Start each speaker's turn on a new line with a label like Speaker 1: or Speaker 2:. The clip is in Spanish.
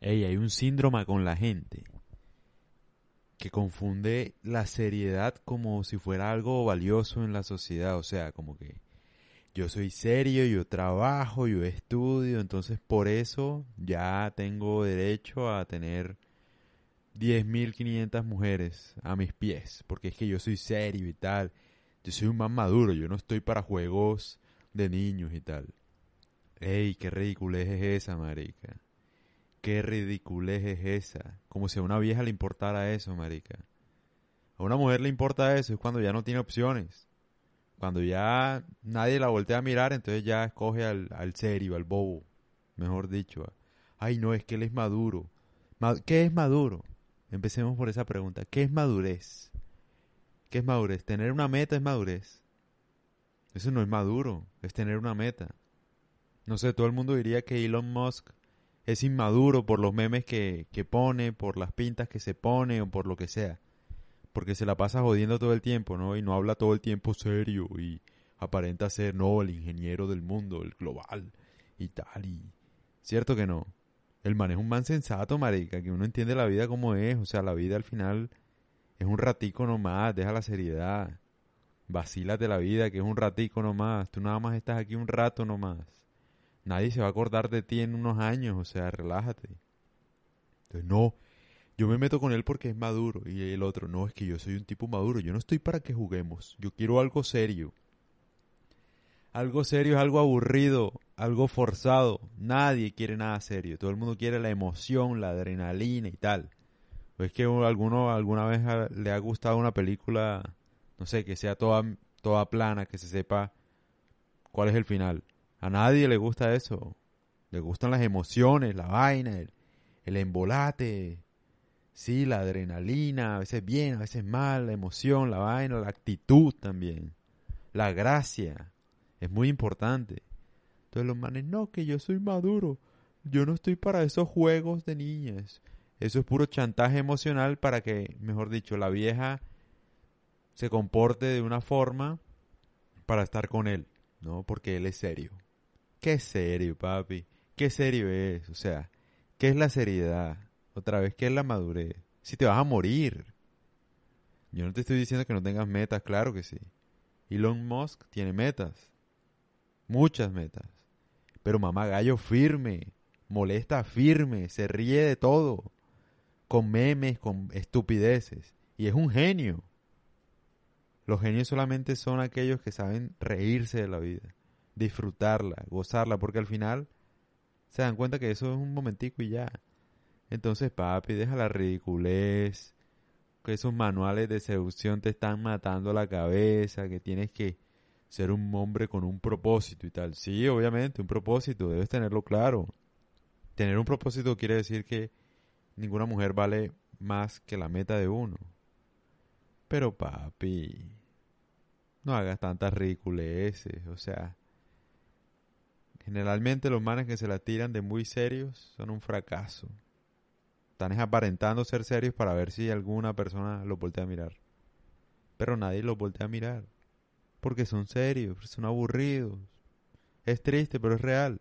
Speaker 1: Ey, hay un síndrome con la gente que confunde la seriedad como si fuera algo valioso en la sociedad. O sea, como que yo soy serio, yo trabajo, yo estudio, entonces por eso ya tengo derecho a tener 10.500 mujeres a mis pies, porque es que yo soy serio y tal. Yo soy un más maduro, yo no estoy para juegos de niños y tal. Ey, qué ridiculez es esa, marica. Qué ridiculez es esa. Como si a una vieja le importara eso, marica. A una mujer le importa eso, es cuando ya no tiene opciones. Cuando ya nadie la voltea a mirar, entonces ya escoge al, al serio, al bobo. Mejor dicho. Ay, no, es que él es maduro. ¿Qué es maduro? Empecemos por esa pregunta. ¿Qué es madurez? ¿Qué es madurez? Tener una meta es madurez. Eso no es maduro, es tener una meta. No sé, todo el mundo diría que Elon Musk es inmaduro por los memes que, que pone, por las pintas que se pone o por lo que sea. Porque se la pasa jodiendo todo el tiempo, ¿no? Y no habla todo el tiempo serio y aparenta ser, no, el ingeniero del mundo, el global y tal. Y... Cierto que no. El man es un man sensato, marica, que uno entiende la vida como es. O sea, la vida al final es un ratico nomás, deja la seriedad. Vacílate la vida, que es un ratico nomás. Tú nada más estás aquí un rato nomás. Nadie se va a acordar de ti en unos años, o sea, relájate. Entonces, no, yo me meto con él porque es maduro. Y el otro, no, es que yo soy un tipo maduro. Yo no estoy para que juguemos. Yo quiero algo serio. Algo serio es algo aburrido, algo forzado. Nadie quiere nada serio. Todo el mundo quiere la emoción, la adrenalina y tal. O es que alguno alguna vez le ha gustado una película, no sé, que sea toda, toda plana, que se sepa cuál es el final. A nadie le gusta eso. Le gustan las emociones, la vaina, el, embolate. Sí, la adrenalina, a veces bien, a veces mal, la emoción, la vaina, la actitud también. La gracia. Es muy importante. Entonces los manes, no, que yo soy maduro. Yo no estoy para esos juegos de niñas. Eso es puro chantaje emocional para que, mejor dicho, la vieja se comporte de una forma para estar con él, ¿no? Porque él es serio. ¿Qué serio, papi? ¿Qué serio es? O sea, ¿qué es la seriedad? Otra vez, ¿qué es la madurez? Si te vas a morir. Yo no te estoy diciendo que no tengas metas, claro que sí. Elon Musk tiene metas muchas metas. Pero mamá gallo firme, molesta firme, se ríe de todo, con memes, con estupideces. Y es un genio. Los genios solamente son aquellos que saben reírse de la vida, disfrutarla, gozarla, porque al final se dan cuenta que eso es un momentico y ya. Entonces, papi, deja la ridiculez, que esos manuales de seducción te están matando la cabeza, que tienes que ser un hombre con un propósito y tal. Sí, obviamente, un propósito, debes tenerlo claro. Tener un propósito quiere decir que ninguna mujer vale más que la meta de uno. Pero papi, no hagas tantas ridiculeces, o sea, generalmente los manes que se la tiran de muy serios son un fracaso. Están aparentando ser serios para ver si alguna persona los voltea a mirar. Pero nadie los voltea a mirar porque son serios, son aburridos. Es triste, pero es real.